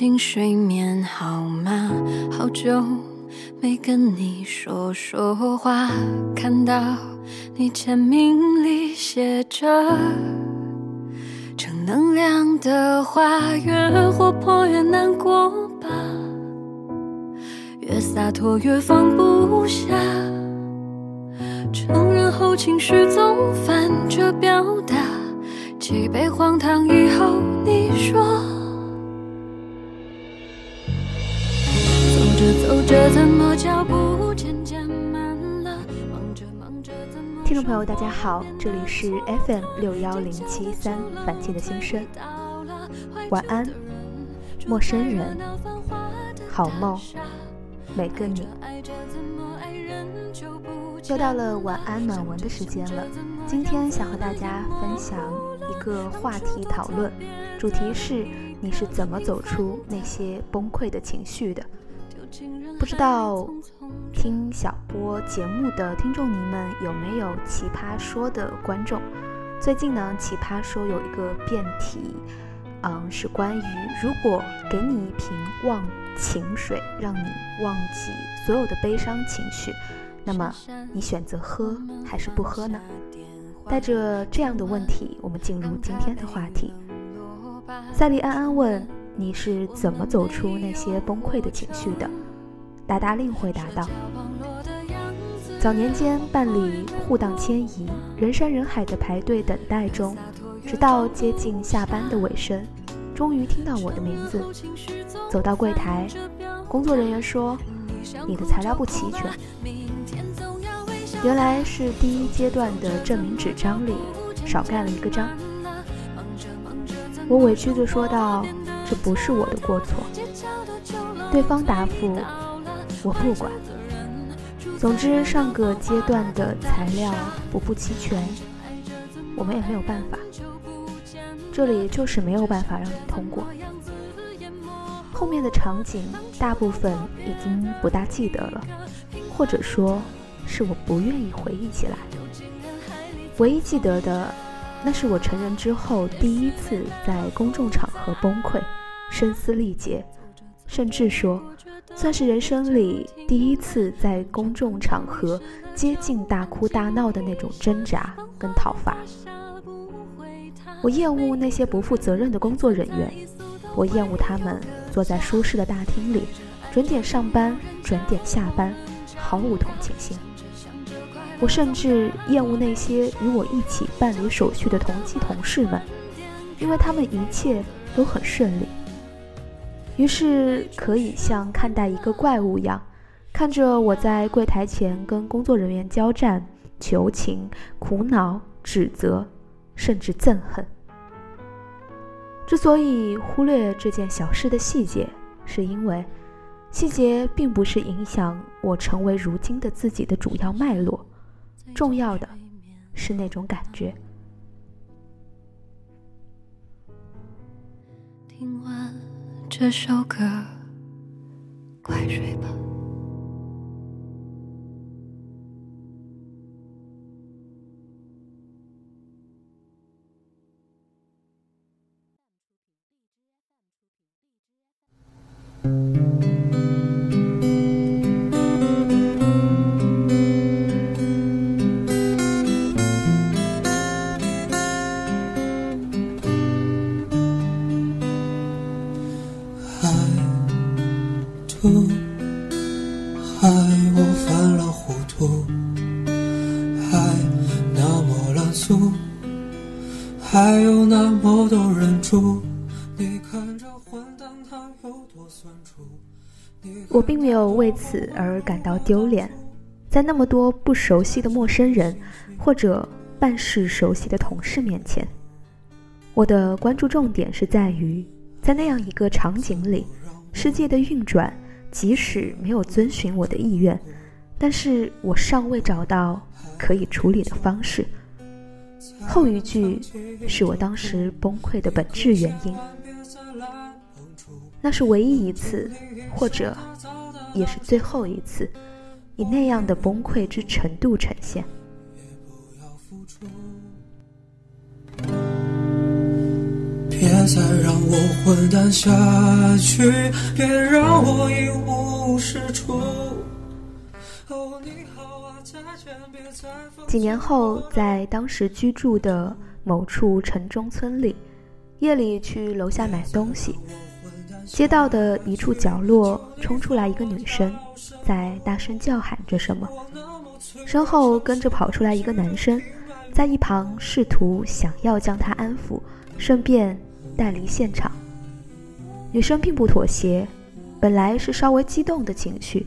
近睡眠好吗？好久没跟你说说话，看到你签名里写着正能量的话，越活泼越难过吧，越洒脱越放不下，承认后情绪总反着表达。几杯荒唐以后，你说，听众朋友，大家好，这里是 FM 六幺零七三反季的心声，晚安，陌生人，好梦，每个你。又到了晚安暖文的时间了，今天想和大家分享。一个话题讨论，主题是你是怎么走出那些崩溃的情绪的？不知道听小波节目的听众你们有没有奇葩说的观众？最近呢，奇葩说有一个辩题，嗯，是关于如果给你一瓶忘情水，让你忘记所有的悲伤情绪，那么你选择喝还是不喝呢？带着这样的问题，我们进入今天的话题。赛利安安问：“你是怎么走出那些崩溃的情绪的？”达达令回答道：“早年间办理护档迁移，人山人海的排队等待中，直到接近下班的尾声，终于听到我的名字。走到柜台，工作人员说：‘你的材料不齐全。’”原来是第一阶段的证明纸张里少盖了一个章。我委屈地说道：“这不是我的过错。”对方答复：“我不管。”总之，上个阶段的材料不不齐全，我们也没有办法。这里就是没有办法让你通过。后面的场景大部分已经不大记得了，或者说。是我不愿意回忆起来，唯一记得的，那是我成人之后第一次在公众场合崩溃、声嘶力竭，甚至说，算是人生里第一次在公众场合接近大哭大闹的那种挣扎跟讨伐。我厌恶那些不负责任的工作人员，我厌恶他们坐在舒适的大厅里，准点上班、准点下班，毫无同情心。我甚至厌恶那些与我一起办理手续的同期同事们，因为他们一切都很顺利。于是可以像看待一个怪物一样，看着我在柜台前跟工作人员交战、求情、苦恼、指责，甚至憎恨。之所以忽略这件小事的细节，是因为细节并不是影响我成为如今的自己的主要脉络。重要的是那种感觉。听完这首歌，快睡吧。我并没有为此而感到丢脸，在那么多不熟悉的陌生人或者办事熟悉的同事面前，我的关注重点是在于，在那样一个场景里，世界的运转即使没有遵循我的意愿，但是我尚未找到可以处理的方式。后一句是我当时崩溃的本质原因。那是唯一一次，或者也是最后一次，以那样的崩溃之程度呈现。别别再让我混蛋下去，别让我一无是处。几年后，在当时居住的某处城中村里，夜里去楼下买东西，街道的一处角落冲出来一个女生，在大声叫喊着什么，身后跟着跑出来一个男生，在一旁试图想要将她安抚，顺便带离现场。女生并不妥协，本来是稍微激动的情绪，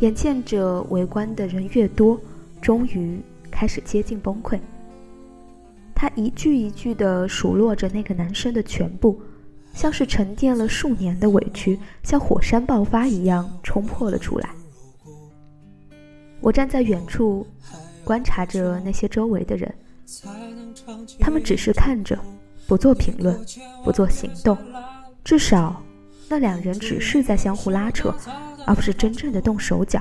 眼见着围观的人越多。终于开始接近崩溃。他一句一句地数落着那个男生的全部，像是沉淀了数年的委屈，像火山爆发一样冲破了出来。我站在远处，观察着那些周围的人，他们只是看着，不做评论，不做行动。至少，那两人只是在相互拉扯，而不是真正的动手脚。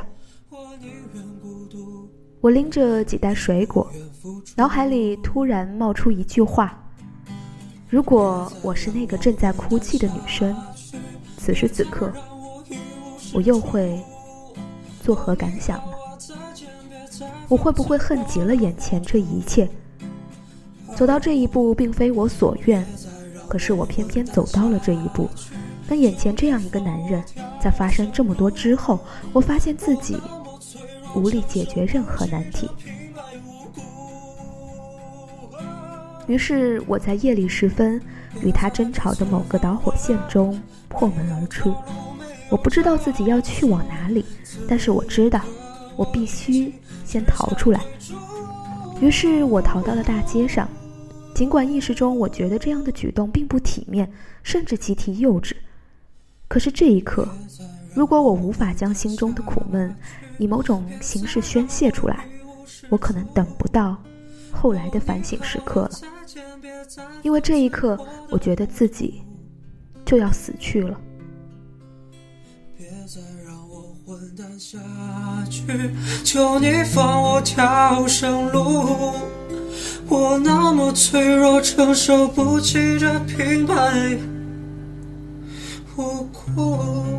我拎着几袋水果，脑海里突然冒出一句话：“如果我是那个正在哭泣的女生，此时此刻，我又会作何感想呢？我会不会恨极了眼前这一切？走到这一步并非我所愿，可是我偏偏走到了这一步。跟眼前这样一个男人，在发生这么多之后，我发现自己……”无力解决任何难题，于是我在夜里时分与他争吵的某个导火线中破门而出。我不知道自己要去往哪里，但是我知道我必须先逃出来。于是我逃到了大街上，尽管意识中我觉得这样的举动并不体面，甚至极其幼稚。可是这一刻，如果我无法将心中的苦闷，以某种形式宣泄出来，我可能等不到后来的反省时刻了，因为这一刻，我觉得自己就要死去了。下去，求你放我条生路。我那么脆弱，承受不起这平白无故。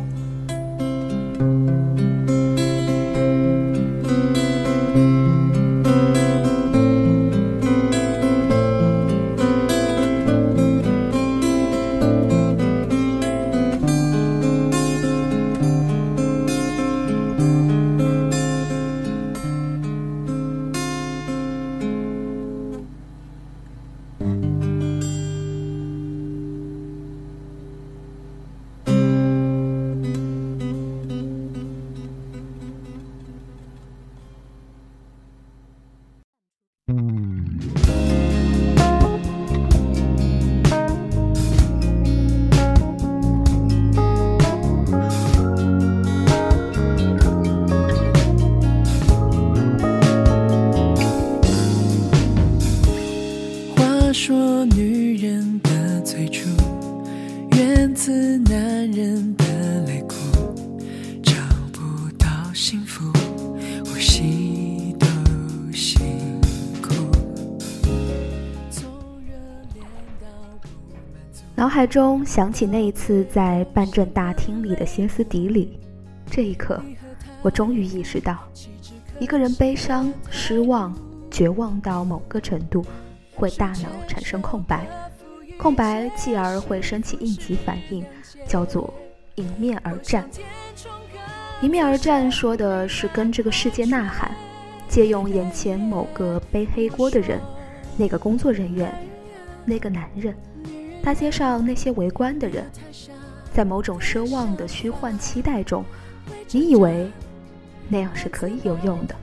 中想起那一次在办证大厅里的歇斯底里，这一刻，我终于意识到，一个人悲伤、失望、绝望到某个程度，会大脑产生空白，空白继而会升起应急反应，叫做迎面而战。迎面而战说的是跟这个世界呐喊，借用眼前某个背黑锅的人，那个工作人员，那个男人。大街上那些围观的人，在某种奢望的虚幻期待中，你以为那样是可以有用的。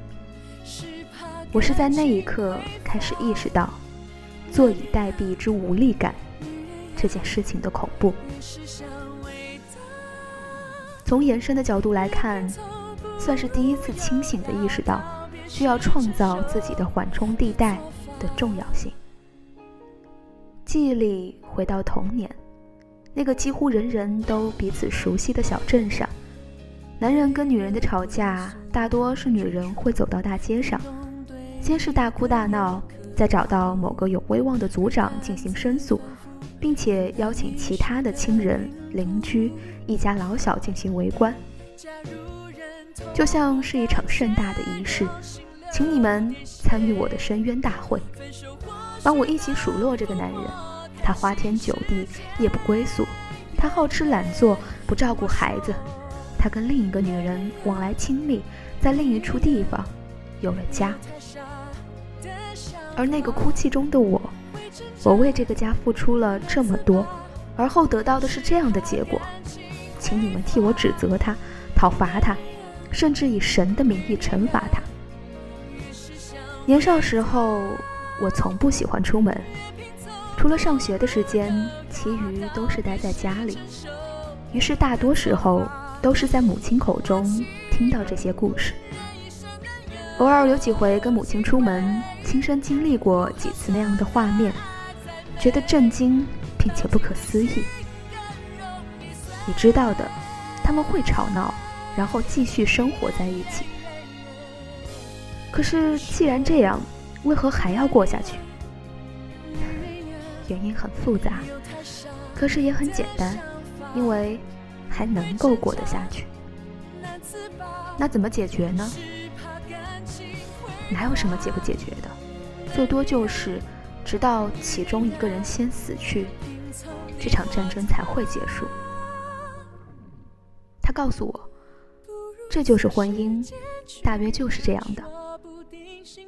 我是在那一刻开始意识到坐以待毙之无力感这件事情的恐怖。从延伸的角度来看，算是第一次清醒的意识到需要创造自己的缓冲地带的重要性。记忆里回到童年，那个几乎人人都彼此熟悉的小镇上，男人跟女人的吵架，大多是女人会走到大街上，先是大哭大闹，再找到某个有威望的族长进行申诉，并且邀请其他的亲人、邻居、一家老小进行围观，就像是一场盛大的仪式，请你们参与我的深渊大会，帮我一起数落这个男人。他花天酒地，夜不归宿；他好吃懒做，不照顾孩子；他跟另一个女人往来亲密，在另一处地方有了家。而那个哭泣中的我。我为这个家付出了这么多，而后得到的是这样的结果，请你们替我指责他、讨伐他，甚至以神的名义惩罚他。年少时候，我从不喜欢出门，除了上学的时间，其余都是待在家里。于是大多时候都是在母亲口中听到这些故事。偶尔有几回跟母亲出门，亲身经历过几次那样的画面。觉得震惊并且不可思议。你知道的，他们会吵闹，然后继续生活在一起。可是既然这样，为何还要过下去？原因很复杂，可是也很简单，因为还能够过得下去。那怎么解决呢？哪有什么解不解决的？最多就是。直到其中一个人先死去，这场战争才会结束。他告诉我，这就是婚姻，大约就是这样的。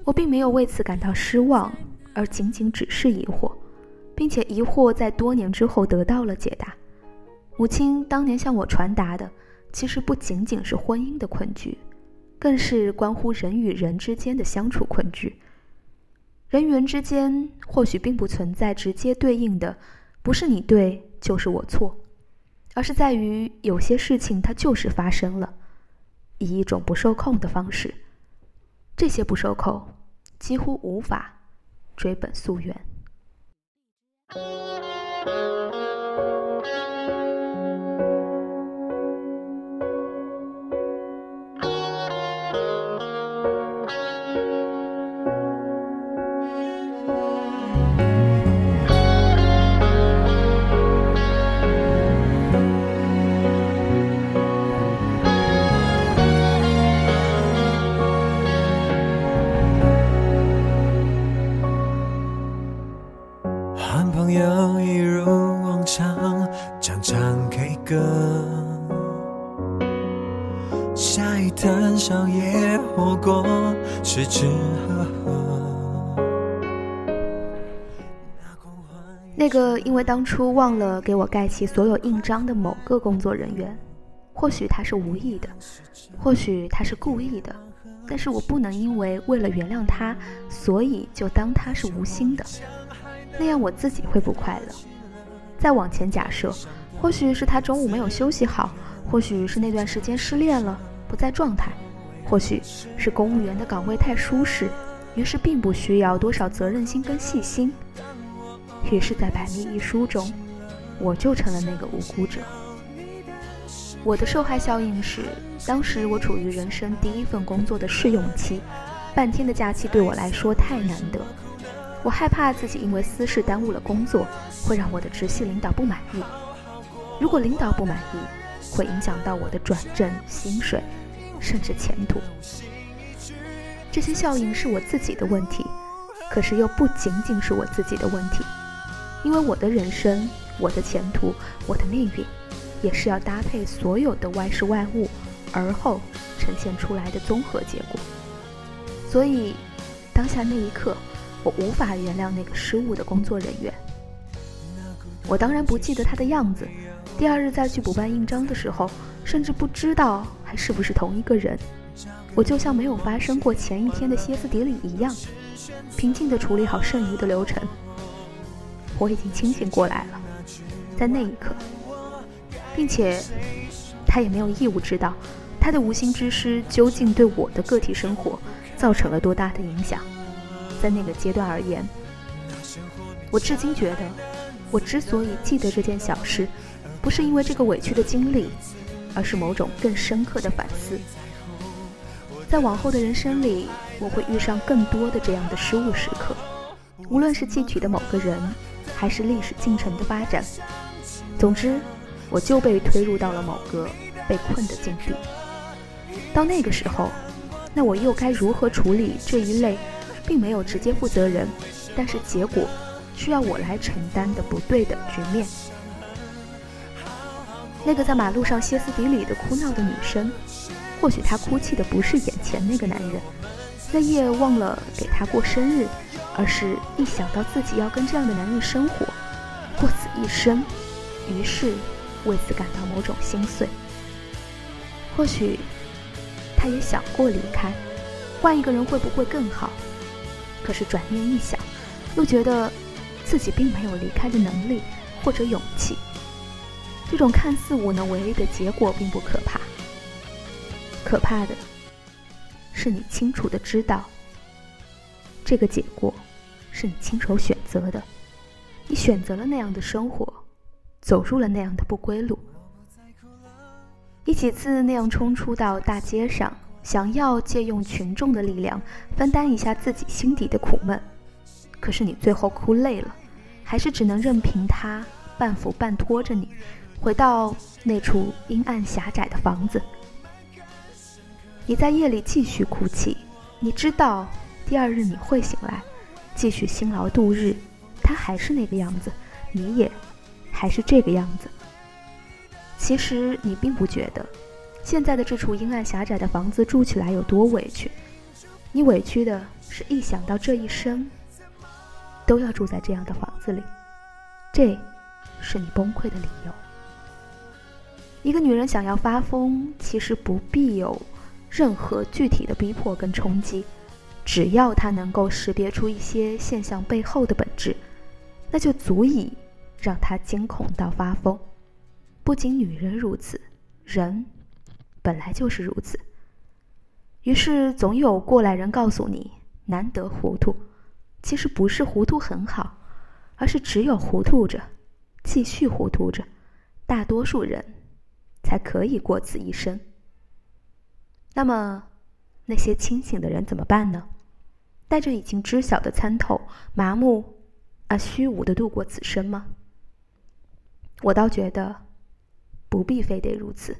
我并没有为此感到失望，而仅仅只是疑惑，并且疑惑在多年之后得到了解答。母亲当年向我传达的，其实不仅仅是婚姻的困局，更是关乎人与人之间的相处困局。人与人之间或许并不存在直接对应的，不是你对就是我错，而是在于有些事情它就是发生了，以一种不受控的方式，这些不收口几乎无法追本溯源。因为当初忘了给我盖起所有印章的某个工作人员，或许他是无意的，或许他是故意的，但是我不能因为为了原谅他，所以就当他是无心的，那样我自己会不快乐。再往前假设，或许是他中午没有休息好，或许是那段时间失恋了，不在状态，或许是公务员的岗位太舒适，于是并不需要多少责任心跟细心。于是，在百密一疏中，我就成了那个无辜者。我的受害效应是，当时我处于人生第一份工作的试用期，半天的假期对我来说太难得。我害怕自己因为私事耽误了工作，会让我的直系领导不满意。如果领导不满意，会影响到我的转正、薪水，甚至前途。这些效应是我自己的问题，可是又不仅仅是我自己的问题。因为我的人生、我的前途、我的命运，也是要搭配所有的万事万物，而后呈现出来的综合结果。所以，当下那一刻，我无法原谅那个失误的工作人员。我当然不记得他的样子，第二日再去补办印章的时候，甚至不知道还是不是同一个人。我就像没有发生过前一天的歇斯底里一样，平静地处理好剩余的流程。我已经清醒过来了，在那一刻，并且他也没有义务知道他的无心之失究竟对我的个体生活造成了多大的影响。在那个阶段而言，我至今觉得，我之所以记得这件小事，不是因为这个委屈的经历，而是某种更深刻的反思。在往后的人生里，我会遇上更多的这样的失误时刻，无论是记取的某个人。还是历史进程的发展。总之，我就被推入到了某个被困的境地。到那个时候，那我又该如何处理这一类并没有直接负责人，但是结果需要我来承担的不对的局面？那个在马路上歇斯底里的哭闹的女生，或许她哭泣的不是眼前那个男人，那夜忘了给他过生日，而是一想到自己要跟这样的男人生活，过此一生。于是，为此感到某种心碎。或许，他也想过离开，换一个人会不会更好？可是转念一想，又觉得自己并没有离开的能力或者勇气。这种看似无能为力的结果并不可怕，可怕的是你清楚的知道，这个结果是你亲手选择的，你选择了那样的生活。走入了那样的不归路，你几次那样冲出到大街上，想要借用群众的力量分担一下自己心底的苦闷，可是你最后哭累了，还是只能任凭他半扶半拖着你回到那处阴暗狭窄的房子。你在夜里继续哭泣，你知道第二日你会醒来，继续辛劳度日，他还是那个样子，你也。还是这个样子。其实你并不觉得，现在的这处阴暗狭窄的房子住起来有多委屈。你委屈的是一想到这一生都要住在这样的房子里，这是你崩溃的理由。一个女人想要发疯，其实不必有任何具体的逼迫跟冲击，只要他能够识别出一些现象背后的本质，那就足以。让他惊恐到发疯。不仅女人如此，人本来就是如此。于是总有过来人告诉你：难得糊涂。其实不是糊涂很好，而是只有糊涂着，继续糊涂着，大多数人才可以过此一生。那么，那些清醒的人怎么办呢？带着已经知晓的参透，麻木啊虚无的度过此生吗？我倒觉得，不必非得如此。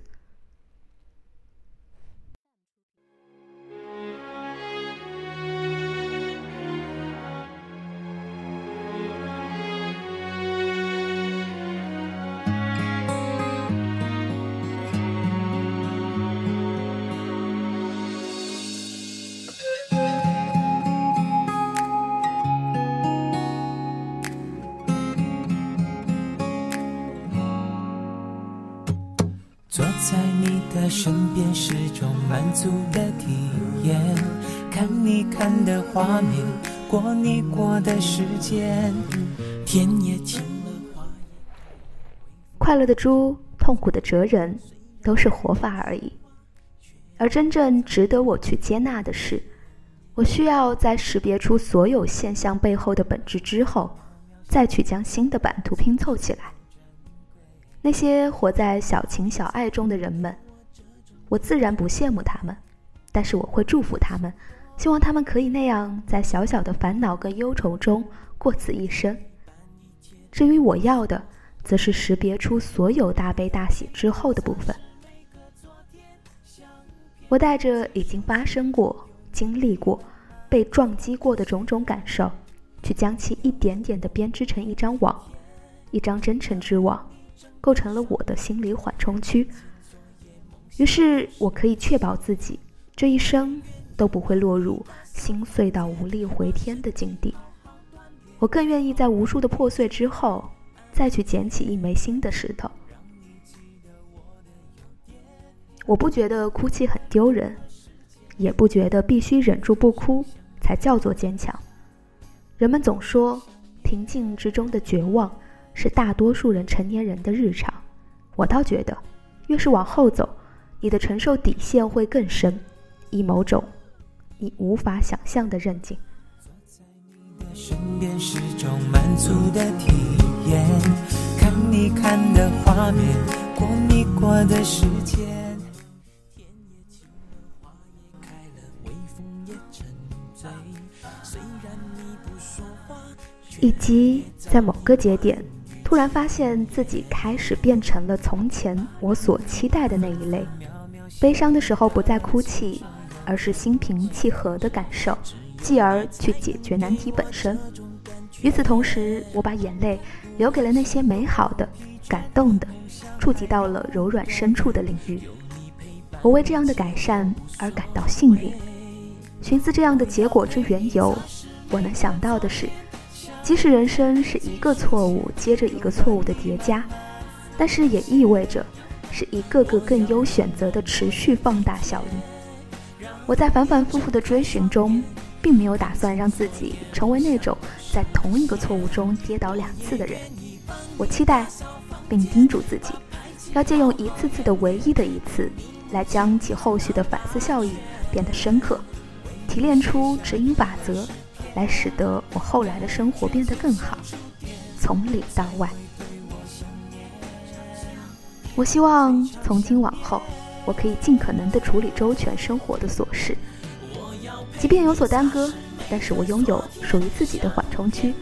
你的身边是种满足的体验，看你看的画面，过你过的时间，天也晴了。快乐的猪，痛苦的哲人，都是活法而已。而真正值得我去接纳的是，我需要在识别出所有现象背后的本质之后，再去将新的版图拼凑起来。那些活在小情小爱中的人们，我自然不羡慕他们，但是我会祝福他们，希望他们可以那样在小小的烦恼跟忧愁中过此一生。至于我要的，则是识别出所有大悲大喜之后的部分。我带着已经发生过、经历过、被撞击过的种种感受，去将其一点点的编织成一张网，一张真诚之网。构成了我的心理缓冲区，于是我可以确保自己这一生都不会落入心碎到无力回天的境地。我更愿意在无数的破碎之后，再去捡起一枚新的石头。我不觉得哭泣很丢人，也不觉得必须忍住不哭才叫做坚强。人们总说，平静之中的绝望。是大多数人成年人的日常，我倒觉得，越是往后走，你的承受底线会更深，以某种你无法想象的韧劲。身边是种满足的体验，看你看的画面，过你过的时间。以及。在某个节点，突然发现自己开始变成了从前我所期待的那一类。悲伤的时候不再哭泣，而是心平气和的感受，继而去解决难题本身。与此同时，我把眼泪留给了那些美好的、感动的，触及到了柔软深处的领域。我为这样的改善而感到幸运。寻思这样的结果之缘由，我能想到的是，即使人生是一个错误接着一个错误的叠加，但是也意味着是一个个更优选择的持续放大效应。我在反反复复的追寻中，并没有打算让自己成为那种在同一个错误中跌倒两次的人。我期待，并叮嘱自己，要借用一次次的唯一的一次，来将其后续的反思效应变得深刻。提炼出指引法则，来使得我后来的生活变得更好，从里到外。我希望从今往后，我可以尽可能的处理周全生活的琐事，即便有所耽搁，但是我拥有属于自己的缓冲区，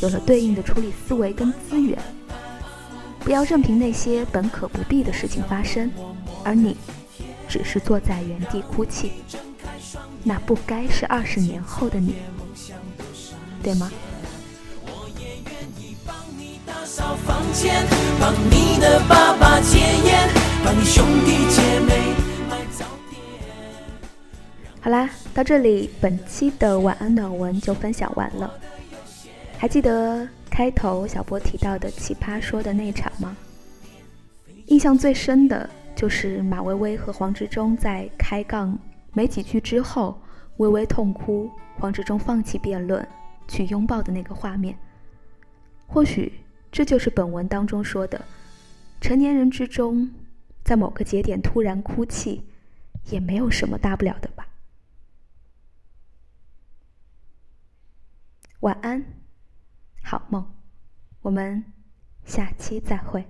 有了对应的处理思维跟资源。不要任凭那些本可不必的事情发生，而你只是坐在原地哭泣。那不该是二十年后的你，对吗？好啦，到这里，本期的晚安暖文就分享完了。还记得开头小波提到的奇葩说的那场吗？印象最深的就是马薇薇和黄执中在开杠。没几句之后，微微痛哭，黄执中放弃辩论，去拥抱的那个画面。或许这就是本文当中说的，成年人之中，在某个节点突然哭泣，也没有什么大不了的吧。晚安，好梦，我们下期再会。